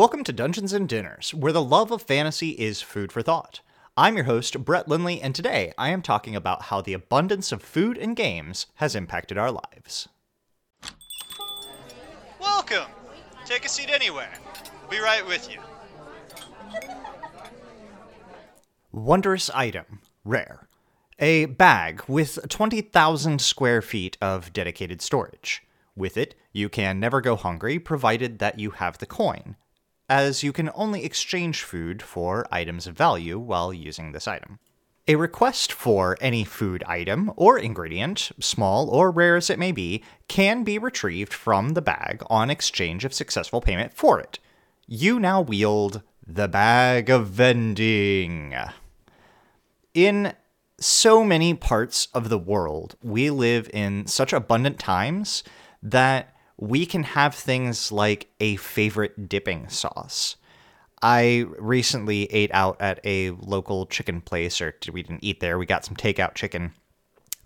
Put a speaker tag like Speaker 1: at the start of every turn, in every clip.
Speaker 1: Welcome to Dungeons and Dinners, where the love of fantasy is food for thought. I'm your host, Brett Lindley, and today I am talking about how the abundance of food and games has impacted our lives.
Speaker 2: Welcome! Take a seat anywhere. We'll be right with you.
Speaker 1: Wondrous item, rare. A bag with 20,000 square feet of dedicated storage. With it, you can never go hungry provided that you have the coin, as you can only exchange food for items of value while using this item. A request for any food item or ingredient, small or rare as it may be, can be retrieved from the bag on exchange of successful payment for it. You now wield the Bag of Vending. In so many parts of the world, we live in such abundant times that we can have things like a favorite dipping sauce. I recently ate out at a local chicken place, or we didn't eat there, we got some takeout chicken.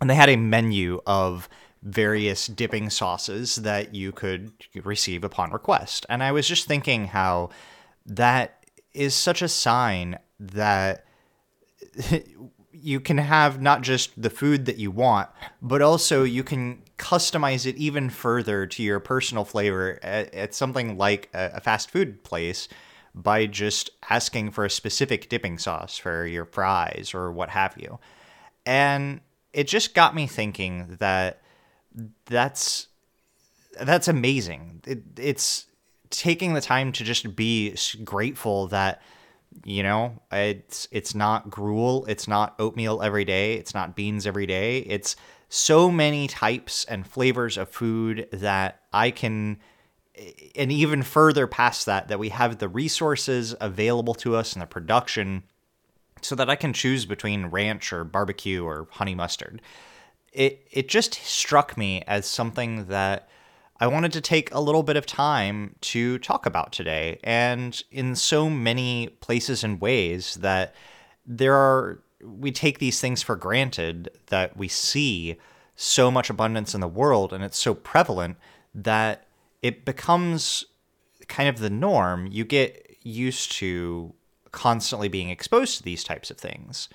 Speaker 1: And they had a menu of various dipping sauces that you could receive upon request. And I was just thinking how that is such a sign that you can have not just the food that you want, but also you can customize it even further to your personal flavor at, at something like a, a, fast food place by just asking for a specific dipping sauce for your fries or what have you. And it just got me thinking that that's that's amazing. It, it's taking the time to just be grateful that you know it's it's not gruel it's not oatmeal every day it's not beans every day it's so many types and flavors of food that i can and even further past that that we have the resources available to us and the production so that i can choose between ranch or barbecue or honey mustard it it just struck me as something that I wanted to take a little bit of time to talk about today. And in so many places and ways that there are, we take these things for granted that we see so much abundance in the world and it's so prevalent that it becomes kind of the norm. You get used to constantly being exposed to these types of things.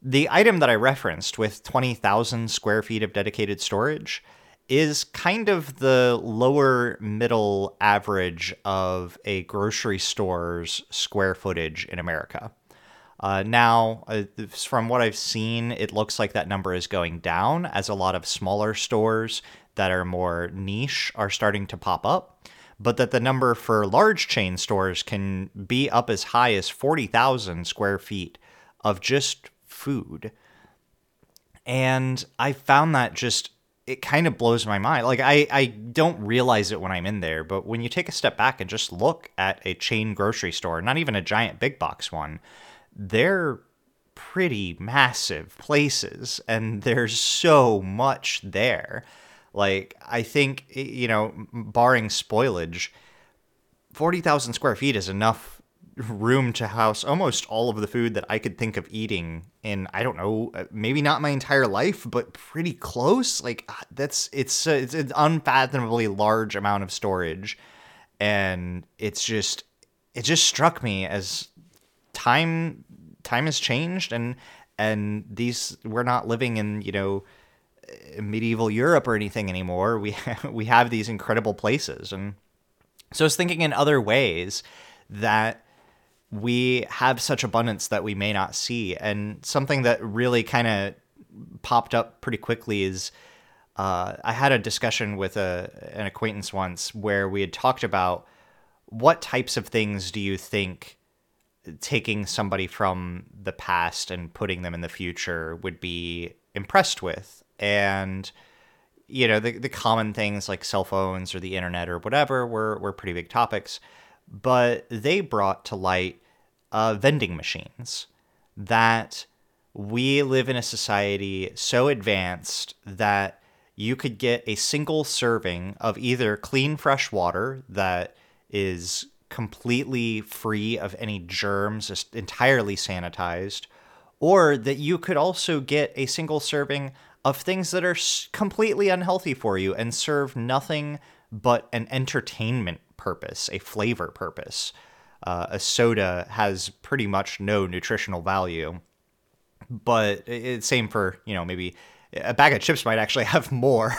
Speaker 1: The item that I referenced with 20,000 square feet of dedicated storage is kind of the lower middle average of a grocery store's square footage in America. Uh, now, uh, from what I've seen, it looks like that number is going down as a lot of smaller stores that are more niche are starting to pop up, but that the number for large chain stores can be up as high as 40,000 square feet of just food. And I found that just it kind of blows my mind. Like I, I don't realize it when I'm in there, but when you take a step back and just look at a chain grocery store, not even a giant big box one, they're pretty massive places and there's so much there. Like I think you know, barring spoilage, 40,000 square feet is enough room to house almost all of the food that I could think of eating in I don't know uh, maybe not my entire life but pretty close like uh, that's it's uh, it's an unfathomably large amount of storage and it's just it just struck me as time time has changed and and these we're not living in you know medieval Europe or anything anymore we we have these incredible places and so I was thinking in other ways that we have such abundance that we may not see. And something that really kind of popped up pretty quickly is uh, I had a discussion with a, an acquaintance once where we had talked about what types of things do you think taking somebody from the past and putting them in the future would be impressed with. And you know the, the common things like cell phones or the internet or whatever were, were pretty big topics but they brought to light uh, vending machines that we live in a society so advanced that you could get a single serving of either clean fresh water that is completely free of any germs, just entirely sanitized, or that you could also get a single serving of things that are completely unhealthy for you and serve nothing but an entertainment purpose, a flavor purpose. Uh, a soda has pretty much no nutritional value, but it's same for you know maybe a bag of chips might actually have more.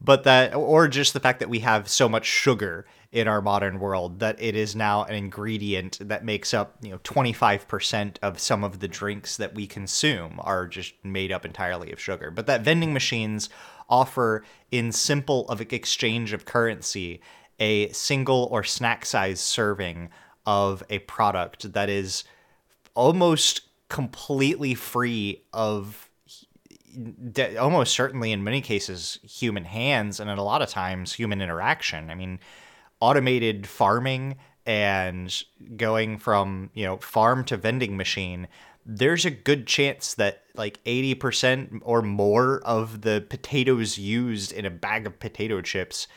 Speaker 1: But that or just the fact that we have so much sugar in our modern world that it is now an ingredient that makes up you know 25% of some of the drinks that we consume are just made up entirely of sugar. But that vending machines offer in simple of exchange of currency a single or snack size serving of a product that is almost completely free of almost certainly in many cases human hands and in a lot of times human interaction. I mean automated farming and going from you know farm to vending machine there's a good chance that like 80% or more of the potatoes used in a bag of potato chips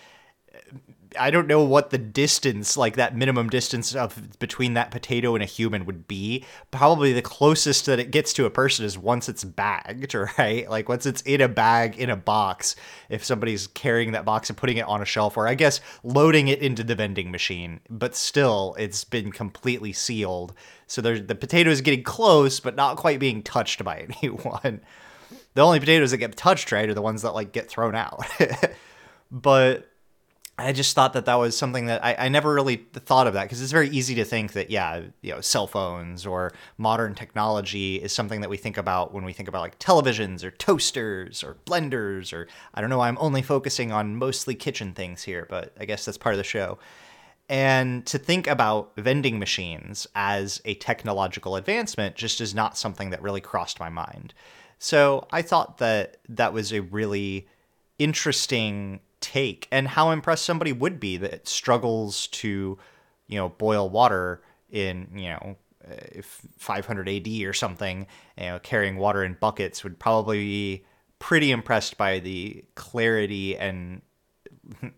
Speaker 1: I don't know what the distance, like that minimum distance of between that potato and a human would be. Probably the closest that it gets to a person is once it's bagged, right? Like once it's in a bag in a box. If somebody's carrying that box and putting it on a shelf, or I guess loading it into the vending machine, but still it's been completely sealed. So the potato is getting close, but not quite being touched by anyone. The only potatoes that get touched, right, are the ones that like get thrown out. but I just thought that that was something that I, I never really thought of that because it's very easy to think that yeah you know cell phones or modern technology is something that we think about when we think about like televisions or toasters or blenders or I don't know I'm only focusing on mostly kitchen things here but I guess that's part of the show. And to think about vending machines as a technological advancement just is not something that really crossed my mind. So I thought that that was a really interesting take and how impressed somebody would be that struggles to, you know, boil water in, you know, eh, if 500 AD or something, you know, carrying water in buckets would probably be pretty impressed by the clarity and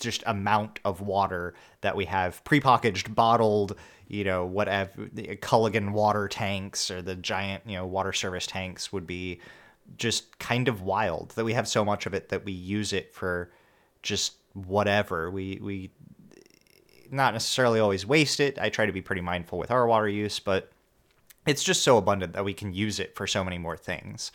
Speaker 1: just amount of water that we have prepackaged, bottled, you know, whatever the Culligan water tanks or the giant, you know, water service tanks would be just kind of wild that we have so much of it that we use it for just whatever. We we not necessarily always waste it. I try to be pretty mindful with our water use, but it's just so abundant that we can use it for so many more things.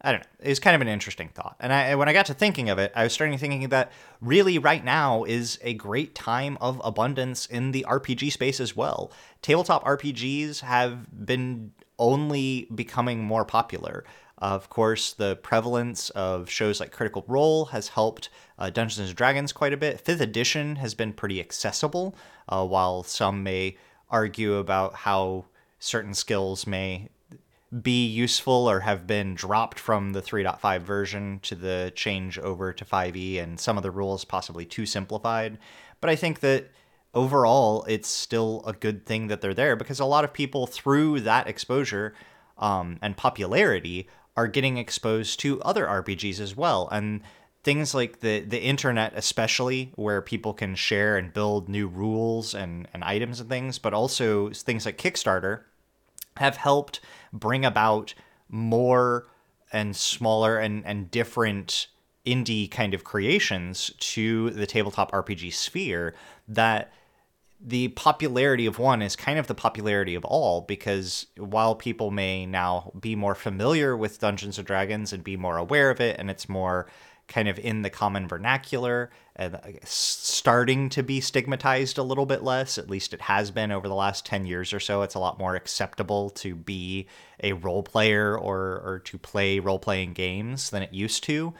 Speaker 1: I don't know. It's kind of an interesting thought. And I, when I got to thinking of it, I was starting thinking that really right now is a great time of abundance in the RPG space as well. Tabletop RPGs have been only becoming more popular. Of course, the prevalence of shows like Critical Role has helped uh, Dungeons and Dragons quite a bit. Fifth edition has been pretty accessible, uh, while some may argue about how certain skills may be useful or have been dropped from the 3.5 version to the change over to 5e, and some of the rules possibly too simplified. But I think that overall, it's still a good thing that they're there because a lot of people, through that exposure um, and popularity, are getting exposed to other RPGs as well. And things like the the internet especially where people can share and build new rules and, and items and things, but also things like Kickstarter have helped bring about more and smaller and, and different indie kind of creations to the tabletop RPG sphere that the popularity of one is kind of the popularity of all because while people may now be more familiar with Dungeons and Dragons and be more aware of it and it's more kind of in the common vernacular and starting to be stigmatized a little bit less at least it has been over the last 10 years or so it's a lot more acceptable to be a role player or or to play role playing games than it used to.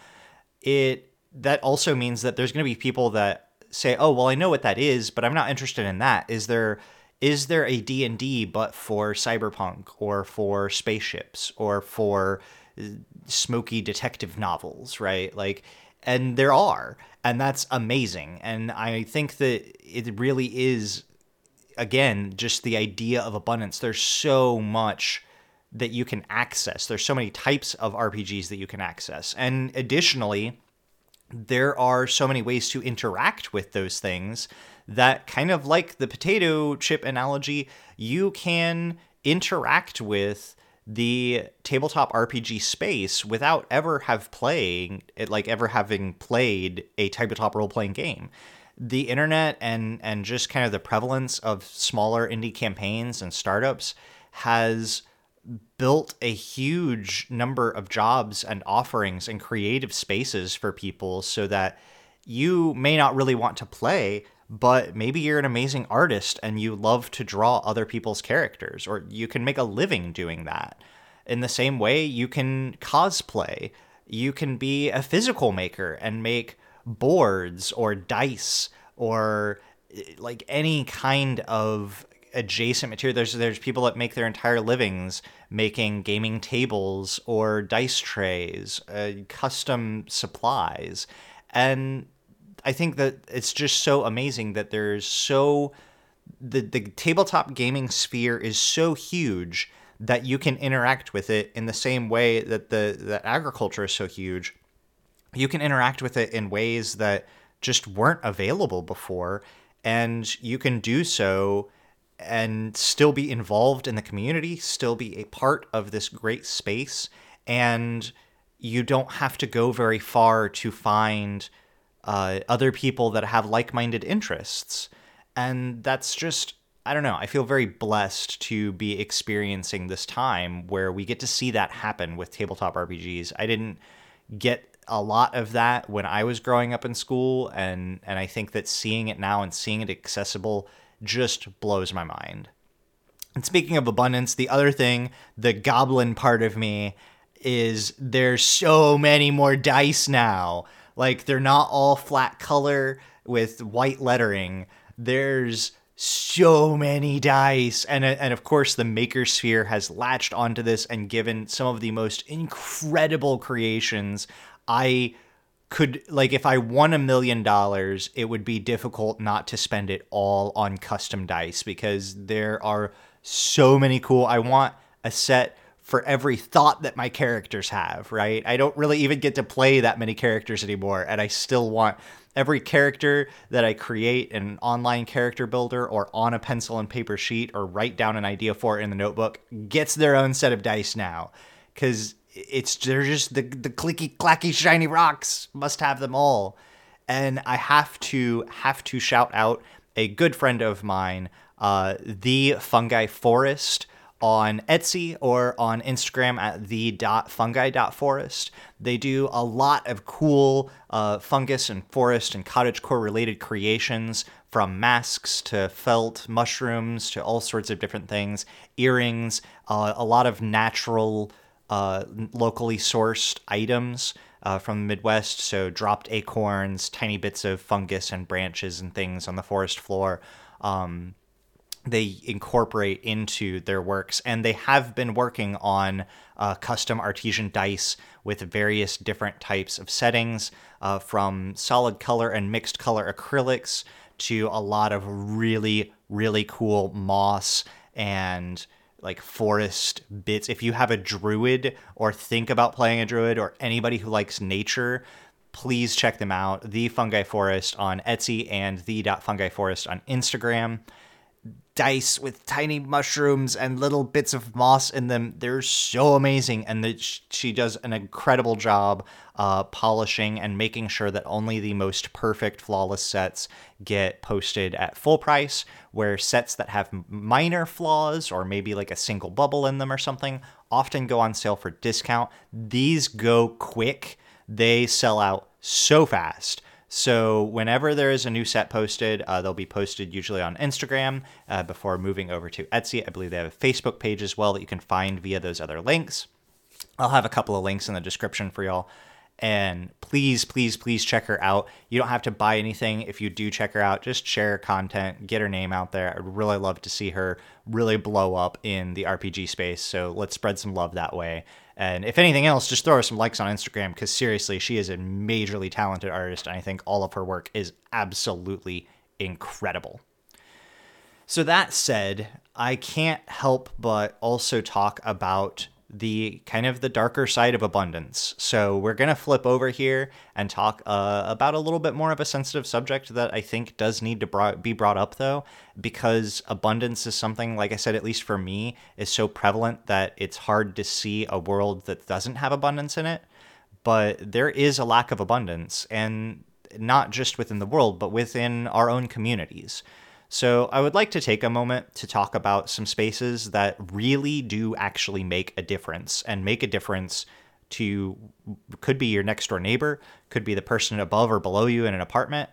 Speaker 1: It that also means that there's going to be people that say, "Oh, well, I know what that is, but I'm not interested in that." Is there is there a D&D but for cyberpunk or for spaceships or for uh, smoky detective novels, right? Like and there are, and that's amazing. And I think that it really is again just the idea of abundance. There's so much that you can access. There's so many types of RPGs that you can access. And additionally, there are so many ways to interact with those things that kind of like the potato chip analogy, you can interact with the tabletop RPG space without ever have playing it like ever having played a tabletop role playing game. the internet and and just kind of the prevalence of smaller indie campaigns and startups has built a huge number of jobs and offerings and creative spaces for people so that you may not really want to play but maybe you're an amazing artist and you love to draw other people's characters or you can make a living doing that. In the same way you can cosplay. You can be a physical maker and make boards or dice or eh, like any kind of adjacent material. There's there's people that make their entire livings making gaming tables or dice trays, uh, custom supplies, and I think that it's just so amazing that there's so the the tabletop gaming sphere is so huge that you can interact with it in the same way that the that agriculture is so huge. You can interact with it in ways that just weren't available before and you can do so and still be involved in the community, still be a part of this great space, and you don't have to go very far to find uh, other people that have like minded interests. And that's just, I don't know, I feel very blessed to be experiencing this time where we get to see that happen with tabletop RPGs. I didn't get a lot of that when I was growing up in school, and, and I think that seeing it now and seeing it accessible just blows my mind. And speaking of abundance, the other thing, the goblin part of me, is there's so many more dice now. Like they're not all flat color with white lettering. There's so many dice and uh, and of course the maker sphere has latched onto this and given some of the most incredible creations i could like if I won a million dollars, it would be difficult not to spend it all on custom dice because there are so many cool. I want a set for every thought that my characters have, right? I don't really even get to play that many characters anymore, and I still want every character that I create in an online character builder or on a pencil and paper sheet or write down an idea for in the notebook gets their own set of dice now. Because it's they're just the the clicky clacky shiny rocks must have them all and i have to have to shout out a good friend of mine uh, the fungi forest on Etsy or on Instagram at the fungi forest. They do a lot of cool uh, fungus and forest and cottagecore related creations from masks to felt, mushrooms to all sorts of different things, earrings, uh, a lot of natural uh, locally sourced items uh, from the Midwest. So, dropped acorns, tiny bits of fungus and branches and things on the forest floor. Um, they incorporate into their works, and they have been working on uh, custom artesian dice with various different types of settings, uh, from solid color and mixed color acrylics to a lot of really, really cool moss and like forest bits. If you have a druid or think about playing a druid or anybody who likes nature, please check them out. The Fungi Forest on Etsy and the Fungi Forest on Instagram dice with tiny mushrooms and little bits of moss in them. They're so amazing, and that she does an incredible job uh, polishing and making sure that only the most perfect, flawless sets get posted at full price. Where sets that have minor flaws or maybe like a single bubble in them or something often go on sale for discount. These go quick; they sell out so fast. So whenever there is a new set posted, uh, they'll be posted usually on Instagram uh, before moving over to Etsy. I believe they have a Facebook page as well that you can find via those other links. I'll have a couple of links in the description for y'all. And please, please, please check her out. You don't have to buy anything if you do check her out. Just share her content, get her name out there. I'd really love to see her really blow up in the RPG space. So let's spread some love that way. And if anything else, just throw her some likes on Instagram because seriously, she is a majorly talented artist. And I think all of her work is absolutely incredible. So, that said, I can't help but also talk about the kind of the darker side of abundance. So we're going to flip over here and talk uh, about a little bit more of a sensitive subject that I think does need to brought, be brought up though, because abundance is something, like I said, at least for me, is so prevalent that it's hard to see a world that doesn't have abundance in it. But there is a lack of abundance, and not just within the world, but within our own communities. So, I would like to take a moment to talk about some spaces that really do actually make a difference and make a difference to could be your next door neighbor, could be the person above or below you in an apartment,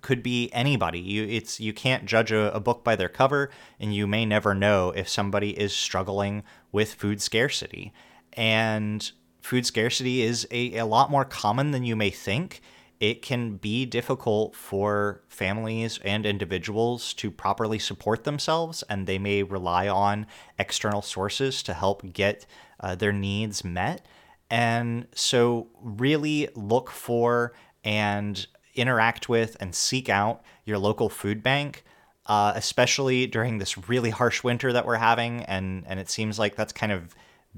Speaker 1: could be anybody. You it's you can't judge a, a, book by their cover, and you may never know if somebody is struggling with food scarcity. And food scarcity is a, a lot more common than you may think. It can be difficult for families and individuals to properly support themselves, and they may rely on external sources to help get uh, their needs met. And so, really look for and interact with and seek out your local food bank, uh, especially during this really harsh winter that we're having. And, and it seems like that's kind of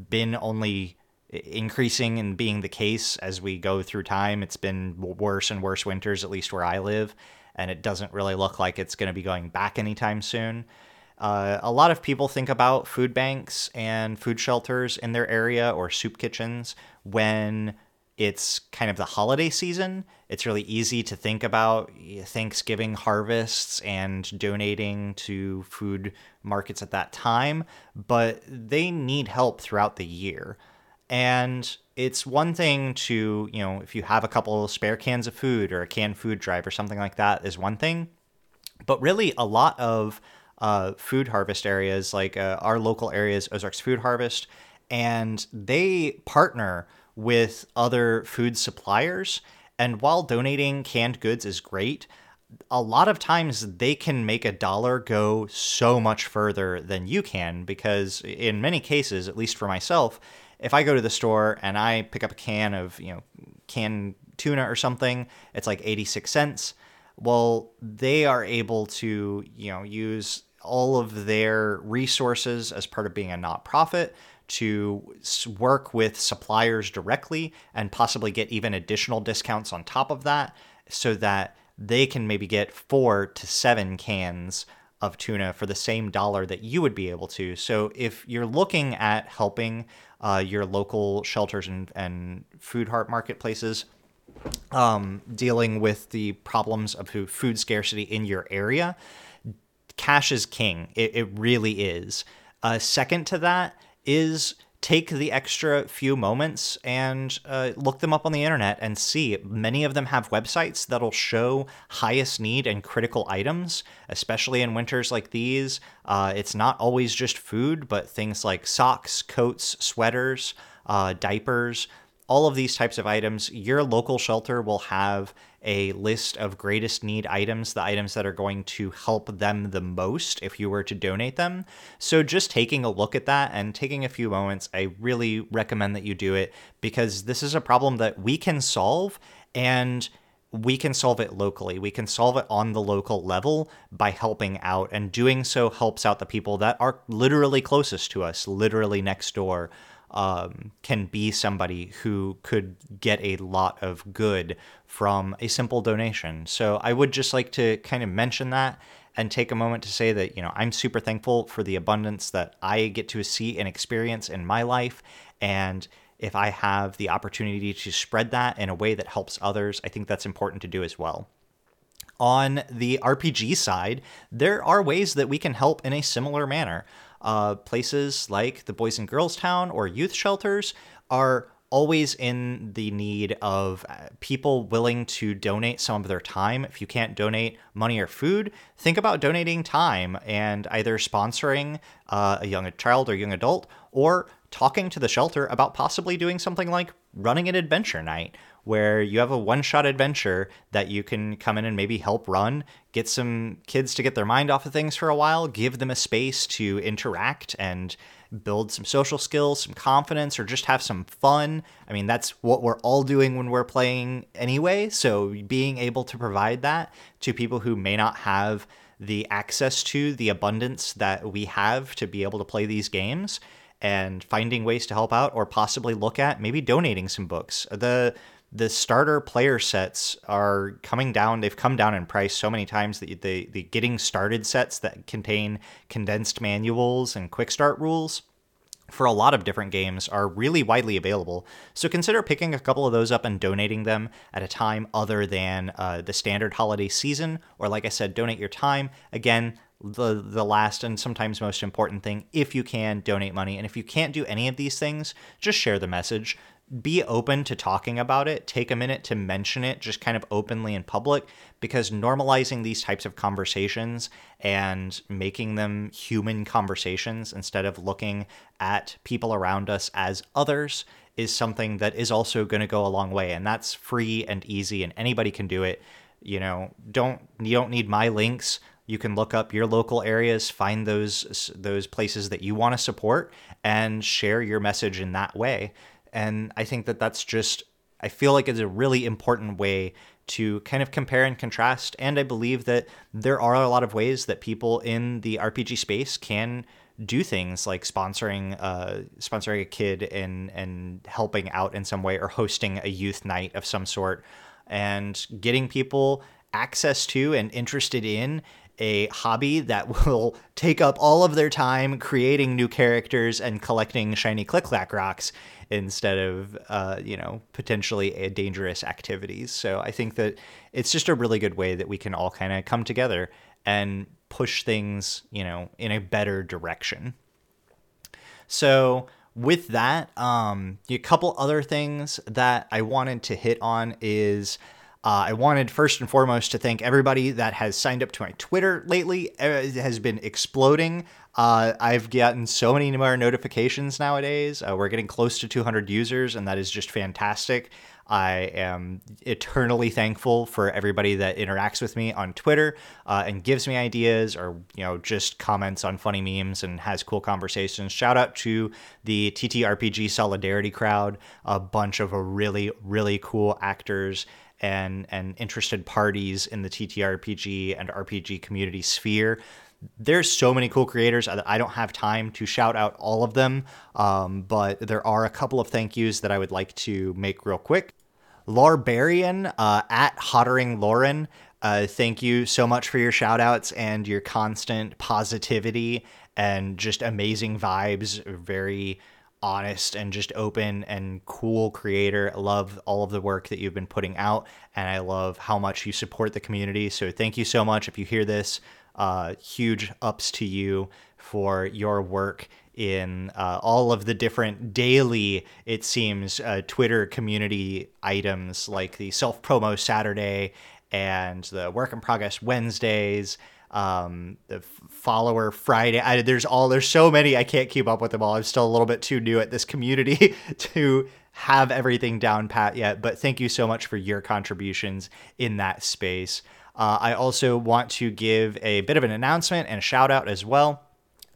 Speaker 1: been only increasing and being the case as we go through time. It's been worse and worse winters, at least where I live. And it doesn't really look like it's going to be going back anytime soon. Uh, a lot of people think about food banks and food shelters in their area or soup kitchens when it's kind of the holiday season. It's really easy to think about Thanksgiving harvests and donating to food markets at that time, but they need help throughout the year. And it's one thing to, you know, if you have a couple spare cans of food or a canned food drive or something like that is one thing. But really, a lot of uh, food harvest areas, like uh, our local areas, Ozarks Food Harvest, and they partner with other food suppliers. And while donating canned goods is great, a lot of times they can make a dollar go so much further than you can because in many cases at least for myself if i go to the store and i pick up a can of you know canned tuna or something it's like 86 cents. Well they are able to you know use all of their resources as part of being a not profit to work with suppliers directly and possibly get even additional discounts on top of that so that they can maybe get four to seven cans of tuna for the same dollar that you would be able to. So if you're looking at helping uh, your local shelters and, and food heart marketplaces, um, dealing with the problems of food scarcity in your area, cash is king. It, it really is. Uh, second to that is take the extra few moments and uh, look them up on the internet and see. Many of them have websites that'll show highest need and critical items, especially in winters like these. Uh, it's not always just food, but things like socks, coats, sweaters, uh, diapers, all of these types of items, your local shelter will have a list of greatest need items, the items that are going to help them the most if you were to donate them. So, just taking a look at that and taking a few moments, I really recommend that you do it because this is a problem that we can solve and we can solve it locally. We can solve it on the local level by helping out, and doing so helps out the people that are literally closest to us, literally next door um, can be somebody who could get a lot of good from a simple donation. So I would just like to kind of mention that and take a moment to say that, you know, I'm super thankful for the abundance that I get to see and experience in my life. And if I have the opportunity to spread that in a way that helps others, I think that's important to do as well. On the RPG side, there are ways that we can help in a similar manner. Uh, places like the Boys and Girls Town or youth shelters are always in the need of uh, people willing to donate some of their time. If you can't donate money or food, think about donating time and either sponsoring uh, a young child or young adult or talking to the shelter about possibly doing something like running an adventure night where you have a one shot adventure that you can come in and maybe help run, get some kids to get their mind off of things for a while, give them a space to interact and build some social skills, some confidence, or just have some fun. I mean, that's what we're all doing when we're playing anyway. So being able to provide that to people who may not have the access to the abundance that we have to be able to play these games and finding ways to help out or possibly look at maybe donating some books. The the starter player sets are coming down. They've come down in price so many times that the the getting started sets that contain condensed manuals and quick start rules for a lot of different games are really widely available. So consider picking a couple of those up and donating them at a time other than uh, the standard holiday season. Or, like I said, donate your time. Again, the the last and sometimes most important thing if you can donate money and if you can't do any of these things just share the message be open to talking about it. Take a minute to mention it just kind of openly in public because normalizing these types of conversations and making them human conversations instead of looking at people around us as others is something that is also going to go a long way and that's free and easy and anybody can do it. You know, don't you don't need my links. You can look up your local areas, find those those places that you want to support and share your message in that way and I think that that's just, I feel like it's a really important way to kind of compare and contrast. And I believe that there are a lot of ways that people in the RPG space can do things like sponsoring uh, sponsoring a kid and and helping out in some way or hosting a youth night of some sort and getting people access to and interested in a hobby that will take up all of their time creating new characters and collecting shiny click clack rocks instead of uh, you know potentially dangerous activities. So I think that it's just a really good way that we can all kind of come together and push things you know in a better direction. So with that, um, a couple other things that I wanted to hit on is. Uh, I wanted first and foremost to thank everybody that has signed up to my Twitter lately. It has been exploding. Uh, I've gotten so many more notifications nowadays. Uh, we're getting close to 200 users, and that is just fantastic. I am eternally thankful for everybody that interacts with me on Twitter uh, and gives me ideas or you know just comments on funny memes and has cool conversations. Shout out to the TTRPG Solidarity crowd, a bunch of really really cool actors and and interested parties in the TTRPG and RPG community sphere there's so many cool creators. I don't have time to shout out all of them, um, but there are a couple of thank yous that I would like to make real quick. Larbarian uh, at Hottering Lauren, uh, thank you so much for your shout outs and your constant positivity and just amazing vibes. Very honest and just open and cool creator. I love all of the work that you've been putting out, and I love how much you support the community. So, thank you so much. If you hear this, uh, huge ups to you for your work in uh, all of the different daily, it seems, uh, Twitter community items like the self promo Saturday and the work in progress Wednesdays, um, the follower Friday. I, there's all there's so many I can't keep up with them all. I'm still a little bit too new at this community to have everything down pat yet. But thank you so much for your contributions in that space. Uh, I also want to give a bit of an announcement and a shout out as well.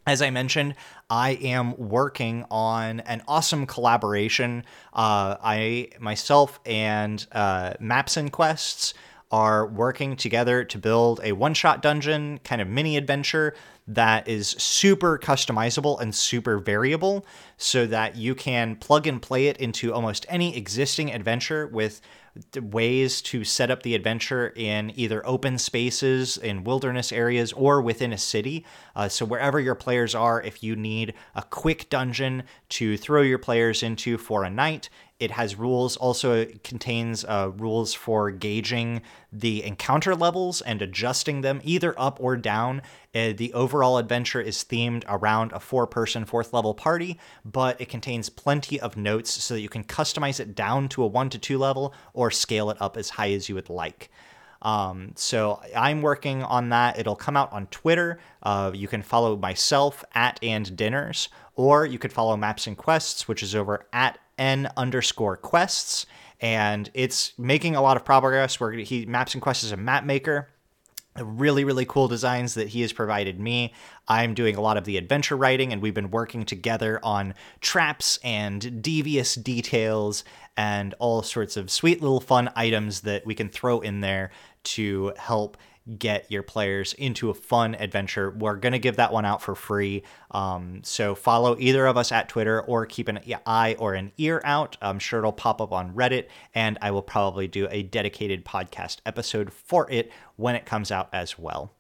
Speaker 1: As I mentioned, I am working on an awesome collaboration. Uh, I myself and uh, Maps and Quests are working together to build a one-shot dungeon kind of mini adventure that is super customizable and super variable so that you can plug and play it into almost any existing adventure with ways to set up the adventure in either open spaces, in wilderness areas, or within a city. Uh, so, wherever your players are, if you need a quick dungeon to throw your players into for a night, it has rules. Also, it contains uh, rules for gauging the encounter levels and adjusting them either up or down. Uh, the overall adventure is themed around a four person, fourth level party, but it contains plenty of notes so that you can customize it down to a one to two level or scale it up as high as you would like. Um, so I'm working on that. It'll come out on Twitter. Uh, you can follow myself at and dinners, or you could follow Maps and Quests, which is over at n underscore quests, and it's making a lot of progress. Where he Maps and Quests is a map maker really really cool designs that he has provided me i'm doing a lot of the adventure writing and we've been working together on traps and devious details and all sorts of sweet little fun items that we can throw in there to help get your players into a fun adventure. We're going to give that one out for free. Um, so follow either of us at Twitter or keep an eye or an ear out. I'm sure it'll pop up on Reddit, and I will probably do a dedicated podcast episode for it when it comes out as well.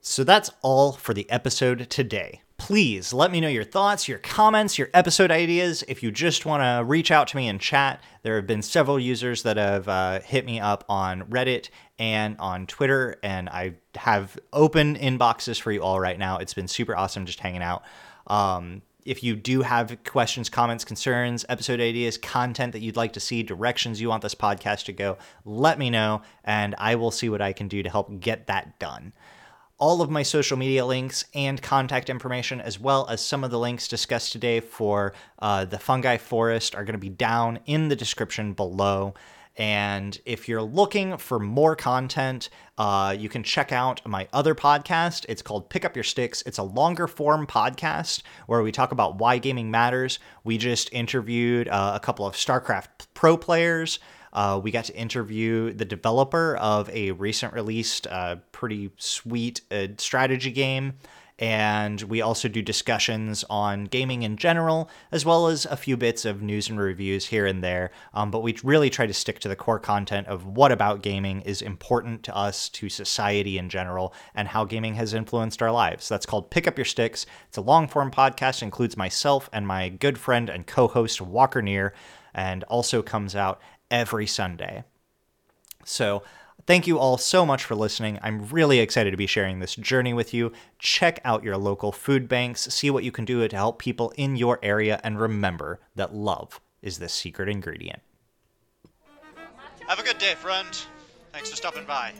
Speaker 1: So that's all for the episode today please let me know your thoughts, your comments, your episode ideas. If you just want to reach out to me and chat, there have been several users that have uh, hit me up on Reddit and on Twitter, and I have open inboxes for you all right now. It's been super awesome just hanging out. Um, if you do have questions, comments, concerns, episode ideas, content that you'd like to see, directions you want this podcast to go, let me know, and I will see what I can do to help get that done. All of my social media links and contact information, as well as some of the links discussed today for uh, the Fungi Forest, are going to be down in the description below. And if you're looking for more content, uh, you can check out my other podcast. It's called Pick Up Your Sticks. It's a longer form podcast where we talk about why gaming matters. We just interviewed uh, a couple of StarCraft pro players. Uh, we got to interview the developer of a recent released, uh, pretty sweet uh, strategy game and we also do discussions on gaming in general, as well as a few bits of news and reviews here and there. Um, but we really try to stick to the core content of what about gaming is important to us, to society in general, and how gaming has influenced our lives. That's called Pick Up Your Sticks. It's a long form podcast, includes myself and my good friend and co host Walker Neer, and also comes out every Sunday. So, Thank you all so much for listening. I'm really excited to be sharing this journey with you. Check out your local food banks, see what you can do to help people in your area, and remember that love is the secret ingredient.
Speaker 2: Have a good day, friend. Thanks for stopping by.